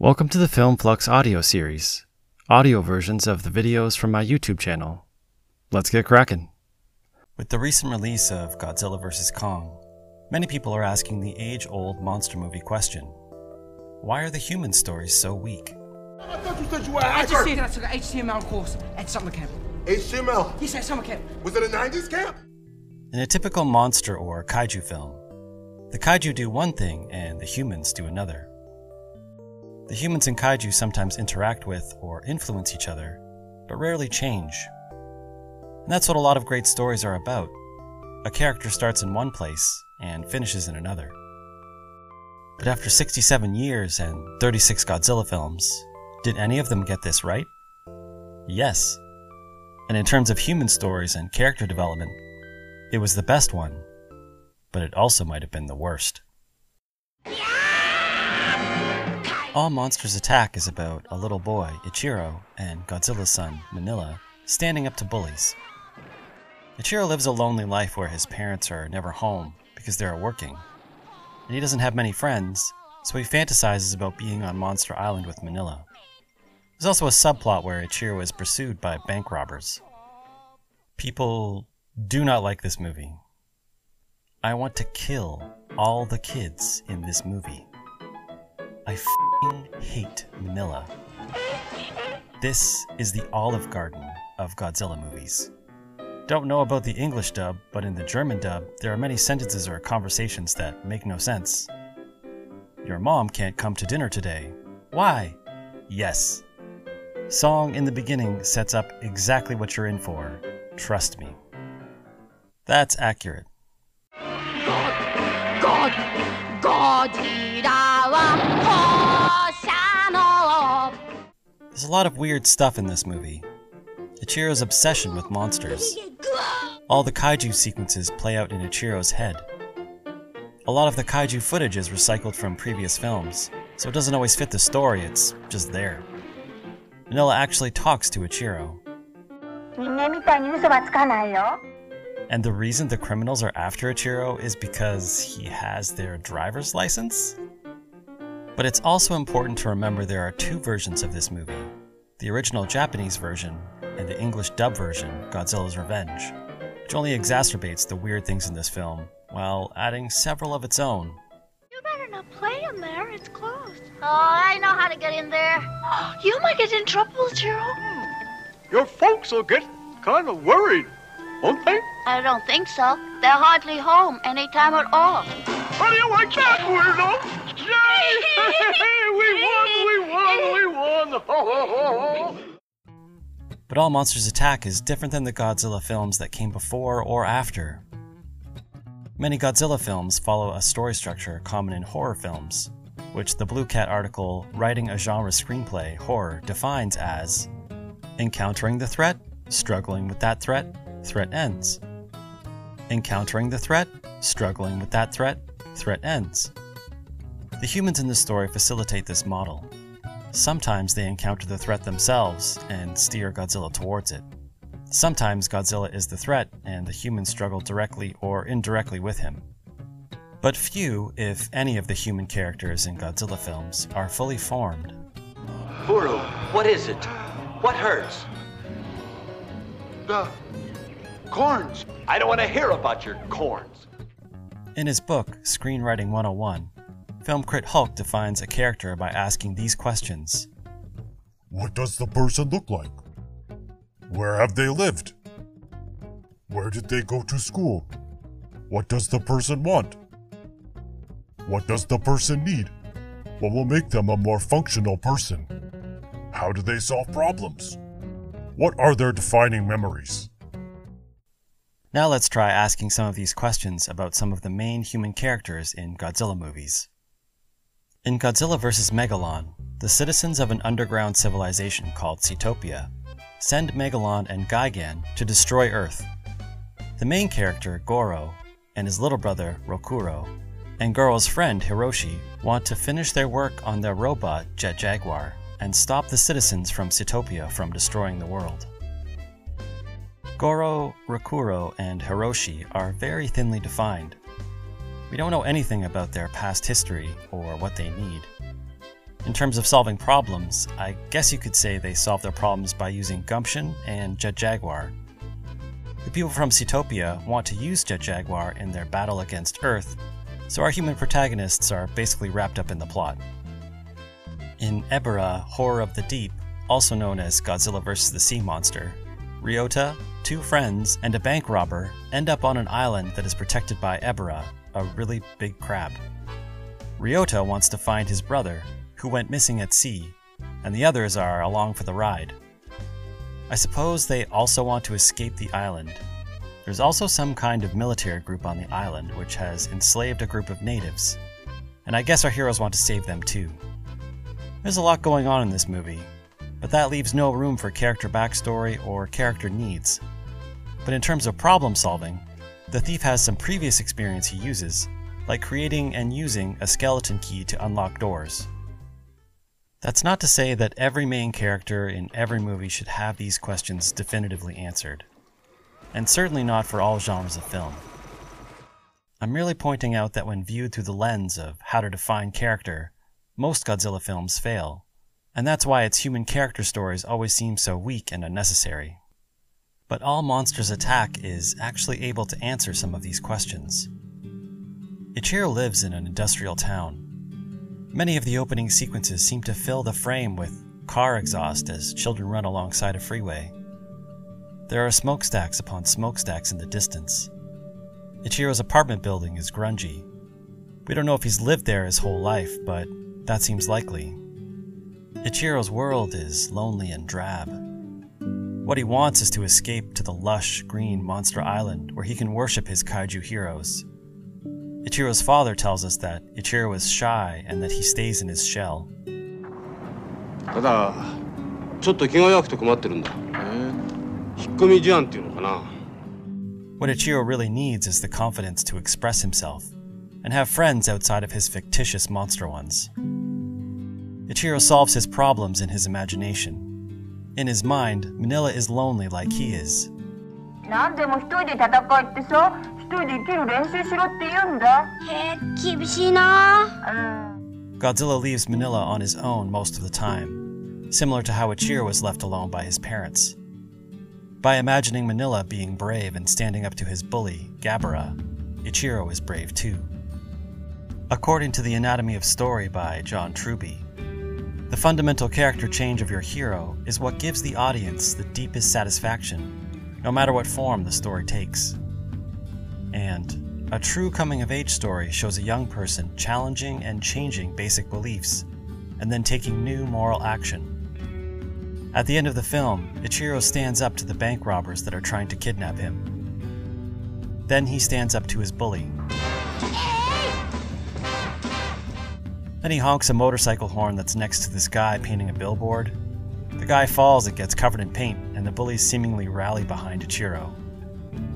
Welcome to the Film Flux audio series, audio versions of the videos from my YouTube channel. Let's get cracking. With the recent release of Godzilla vs. Kong, many people are asking the age old monster movie question Why are the human stories so weak? I thought you said you were a I just hacker. said I took an HTML course at summer camp. HTML. Yes, at summer camp. Was it a 90s camp? In a typical monster or kaiju film, the kaiju do one thing and the humans do another. The humans and kaiju sometimes interact with or influence each other, but rarely change. And that's what a lot of great stories are about. A character starts in one place and finishes in another. But after 67 years and 36 Godzilla films, did any of them get this right? Yes. And in terms of human stories and character development, it was the best one, but it also might have been the worst. All Monsters Attack is about a little boy, Ichiro, and Godzilla's son, Minilla, standing up to bullies. Ichiro lives a lonely life where his parents are never home because they are working, and he doesn't have many friends, so he fantasizes about being on Monster Island with Minilla. There's also a subplot where Ichiro is pursued by bank robbers. People do not like this movie. I want to kill all the kids in this movie. I hate Minilla. This is the Olive Garden of Godzilla movies. Don't know about the English dub, but in the German dub, there are many sentences or conversations that make no sense. Your mom can't come to dinner today. Why? Yes. Song in the beginning sets up exactly what you're in for. Trust me. That's accurate. God! God! God! There's a lot of weird stuff in this movie. Ichiro's obsession with monsters. All the kaiju sequences play out in Ichiro's head. A lot of the kaiju footage is recycled from previous films, so it doesn't always fit the story, it's just there. Minilla actually talks to Ichiro. And the reason the criminals are after Ichiro is because he has their driver's license? But it's also important to remember there are two versions of this movie the original Japanese version and the English dub version, Godzilla's Revenge, which only exacerbates the weird things in this film while adding several of its own. You better not play in there, it's closed. Oh, I know how to get in there. You might get in trouble, Jiro. Hmm. Your folks will get kind of worried, won't they? I don't think so. They're hardly home any time at all. How do you like that, weirdo? We won, we won, we won! But All Monsters Attack is different than the Godzilla films that came before or after. Many Godzilla films follow a story structure common in horror films, which the Blue Cat article Writing a Genre Screenplay Horror defines as encountering the threat, struggling with that threat, threat ends. Encountering the threat, struggling with that threat, threat ends. The humans in the story facilitate this model. Sometimes they encounter the threat themselves and steer Godzilla towards it. Sometimes Godzilla is the threat and the humans struggle directly or indirectly with him. But few, if any, of the human characters in Godzilla films are fully formed. Buru, what is it? What hurts? The corns. I don't want to hear about your corns. In his book, Screenwriting 101, film crit Hulk defines a character by asking these questions What does the person look like? Where have they lived? Where did they go to school? What does the person want? What does the person need? What will make them a more functional person? How do they solve problems? What are their defining memories? Now let's try asking some of these questions about some of the main human characters in Godzilla movies. In Godzilla vs. Megalon, the citizens of an underground civilization called Seatopia send Megalon and Gigan to destroy Earth. The main character, Goro, and his little brother, Rokuro, and Goro's friend, Hiroshi, want to finish their work on their robot, Jet Jaguar, and stop the citizens from Seatopia from destroying the world. Goro, Rokuro, and Hiroshi are very thinly defined. We don't know anything about their past history or what they need. In terms of solving problems, I guess you could say they solve their problems by using gumption and Jet Jaguar. The people from Seatopia want to use Jet Jaguar in their battle against Earth, so our human protagonists are basically wrapped up in the plot. In Ebirah, Horror of the Deep, also known as Godzilla vs. the Sea Monster, Ryota, two friends, and a bank robber end up on an island that is protected by Ebirah, a really big crab. Ryota wants to find his brother, who went missing at sea, and the others are along for the ride. I suppose they also want to escape the island. There's also some kind of military group on the island which has enslaved a group of natives, and I guess our heroes want to save them too. There's a lot going on in this movie, but that leaves no room for character backstory or character needs. But in terms of problem solving, the thief has some previous experience he uses, like creating and using a skeleton key to unlock doors. That's not to say that every main character in every movie should have these questions definitively answered, and certainly not for all genres of film. I'm merely pointing out that when viewed through the lens of how to define character, most Godzilla films fail, and that's why its human character stories always seem so weak and unnecessary. But All Monsters Attack is actually able to answer some of these questions. Ichiro lives in an industrial town. Many of the opening sequences seem to fill the frame with car exhaust as children run alongside a freeway. There are smokestacks upon smokestacks in the distance. Ichiro's apartment building is grungy. We don't know if he's lived there his whole life, but that seems likely. Ichiro's world is lonely and drab. What he wants is to escape to the lush, green Monster Island where he can worship his kaiju heroes. Ichiro's father tells us that Ichiro is shy and that he stays in his shell. ただちょっと気が弱くて困ってるんだ引っ込み思案っていうのかな What Ichiro really needs is the confidence to express himself and have friends outside of his fictitious monster ones. Ichiro solves his problems in his imagination. In his mind, Minilla is lonely like he is. Um. Godzilla leaves Minilla on his own most of the time, similar to how Ichiro was left alone by his parents. By imagining Minilla being brave and standing up to his bully, Gabara, Ichiro is brave too. According to The Anatomy of Story by John Truby, the fundamental character change of your hero is what gives the audience the deepest satisfaction, no matter what form the story takes. And a true coming of age story shows a young person challenging and changing basic beliefs, and then taking new moral action. At the end of the film, Ichiro stands up to the bank robbers that are trying to kidnap him. Then he stands up to his bully. Then he honks a motorcycle horn that's next to this guy painting a billboard. The guy falls and gets covered in paint, and the bullies seemingly rally behind Ichiro.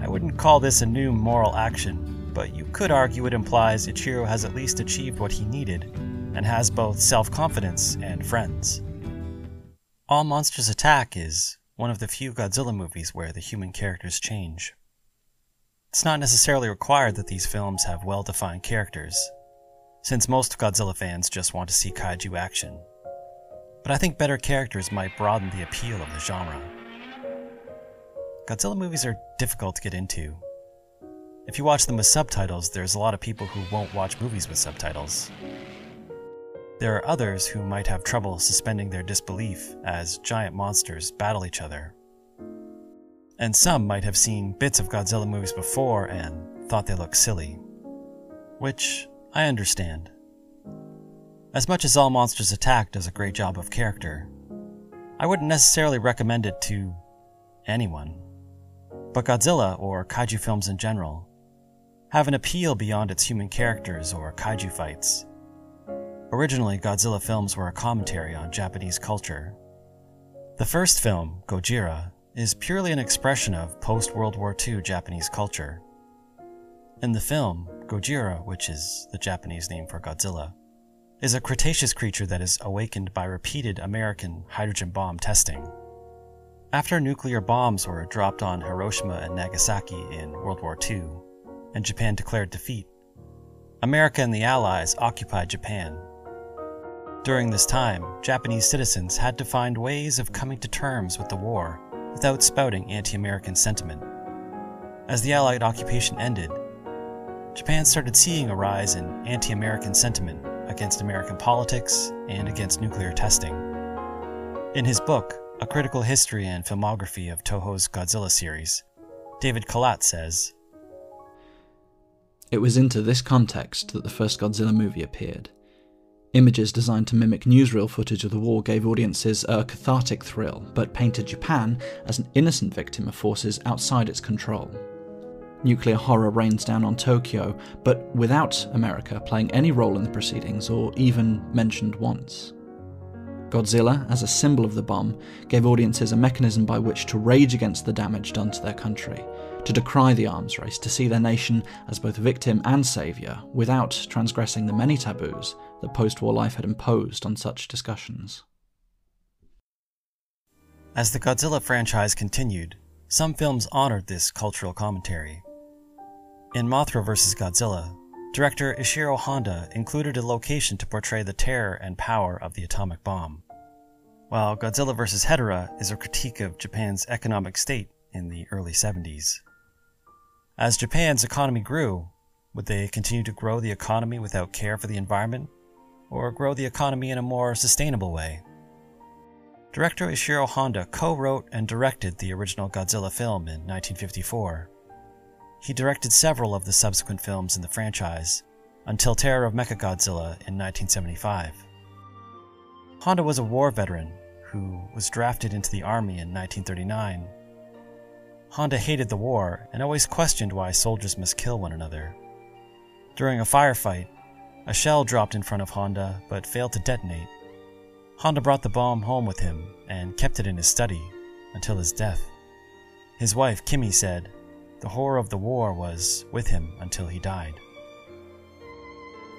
I wouldn't call this a new moral action, but you could argue it implies Ichiro has at least achieved what he needed and has both self confidence and friends. All Monsters Attack is one of the few Godzilla movies where the human characters change. It's not necessarily required that these films have well defined characters, since most Godzilla fans just want to see kaiju action. But I think better characters might broaden the appeal of the genre. Godzilla movies are difficult to get into. If you watch them with subtitles, there's a lot of people who won't watch movies with subtitles. There are others who might have trouble suspending their disbelief as giant monsters battle each other. And some might have seen bits of Godzilla movies before and thought they looked silly. Which I understand. As much as All Monsters Attack does a great job of character, I wouldn't necessarily recommend it to anyone. But Godzilla, or kaiju films in general, have an appeal beyond its human characters or kaiju fights. Originally, Godzilla films were a commentary on Japanese culture. The first film, Gojira, is purely an expression of post World War II Japanese culture. In the film, Gojira, which is the Japanese name for Godzilla, is a Cretaceous creature that is awakened by repeated American hydrogen bomb testing. After nuclear bombs were dropped on Hiroshima and Nagasaki in World War II, and Japan declared defeat, America and the Allies occupied Japan. During this time, Japanese citizens had to find ways of coming to terms with the war without spouting anti American sentiment. As the Allied occupation ended, Japan started seeing a rise in anti American sentiment against American politics and against nuclear testing. In his book, A Critical History and Filmography of Toho's Godzilla series, David Kalat says It was into this context that the first Godzilla movie appeared. Images designed to mimic newsreel footage of the war gave audiences a cathartic thrill, but painted Japan as an innocent victim of forces outside its control. Nuclear horror rains down on Tokyo, but without America playing any role in the proceedings or even mentioned once. Godzilla, as a symbol of the bomb, gave audiences a mechanism by which to rage against the damage done to their country, to decry the arms race, to see their nation as both victim and saviour, without transgressing the many taboos that post war life had imposed on such discussions. As the Godzilla franchise continued, some films honored this cultural commentary. In Mothra vs. Godzilla, director Ishiro Honda included a location to portray the terror and power of the atomic bomb, while Godzilla vs. Hedorah is a critique of Japan's economic state in the early 70s. As Japan's economy grew, would they continue to grow the economy without care for the environment, or grow the economy in a more sustainable way? Director Ishiro Honda co wrote and directed the original Godzilla film in 1954. He directed several of the subsequent films in the franchise, until Terror of Mechagodzilla in 1975. Honda was a war veteran who was drafted into the Army in 1939. Honda hated the war and always questioned why soldiers must kill one another. During a firefight, a shell dropped in front of Honda but failed to detonate. Honda brought the bomb home with him and kept it in his study until his death. His wife, Kimi, said, The horror of the war was with him until he died.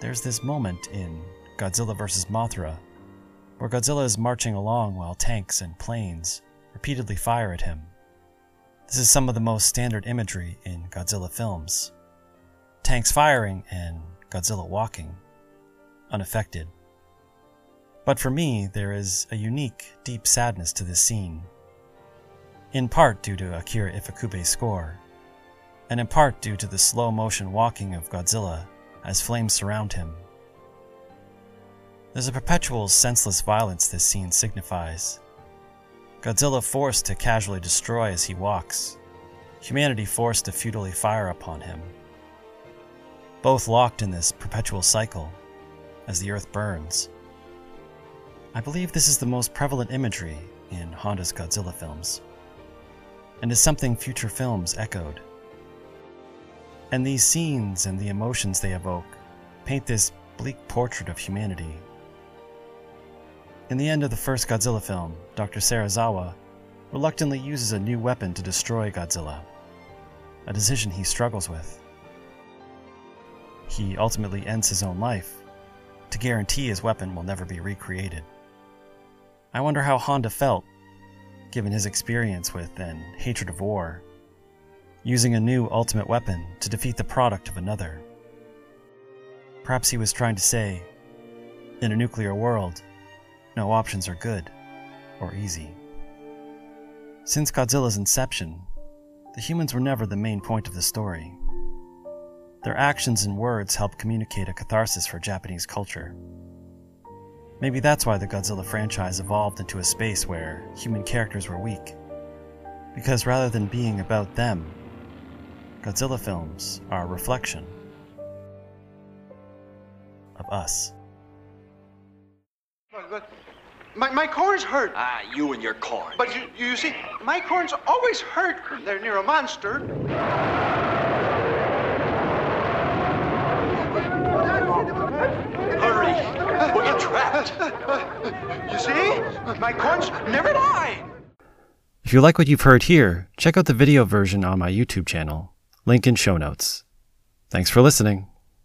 There's this moment in Godzilla vs. Mothra where Godzilla is marching along while tanks and planes repeatedly fire at him. This is some of the most standard imagery in Godzilla films tanks firing and Godzilla walking, unaffected. But for me, there is a unique, deep sadness to this scene. In part due to Akira Ifukube's score, and in part due to the slow motion walking of Godzilla as flames surround him. There's a perpetual senseless violence this scene signifies. Godzilla forced to casually destroy as he walks, humanity forced to futilely fire upon him. Both locked in this perpetual cycle as the earth burns. I believe this is the most prevalent imagery in Honda's Godzilla films, and is something future films echoed. And these scenes and the emotions they evoke paint this bleak portrait of humanity. In the end of the first Godzilla film, Dr. Serizawa reluctantly uses a new weapon to destroy Godzilla, a decision he struggles with. He ultimately ends his own life to guarantee his weapon will never be recreated. I wonder how Honda felt, given his experience with and hatred of war, using a new ultimate weapon to defeat the product of another. Perhaps he was trying to say, in a nuclear world, no options are good or easy. Since Godzilla's inception, the humans were never the main point of the story. Their actions and words help communicate a catharsis for Japanese culture. Maybe that's why the Godzilla franchise evolved into a space where human characters were weak. Because rather than being about them, Godzilla films are a reflection of us. But my, my corns hurt. Ah, you and your corn. But you, you see, my corns always hurt when they're near a monster. Hurry! We'll get trapped. You see? My corns never lie. If you like what you've heard here, check out the video version on my YouTube channel. Link in show notes. Thanks for listening.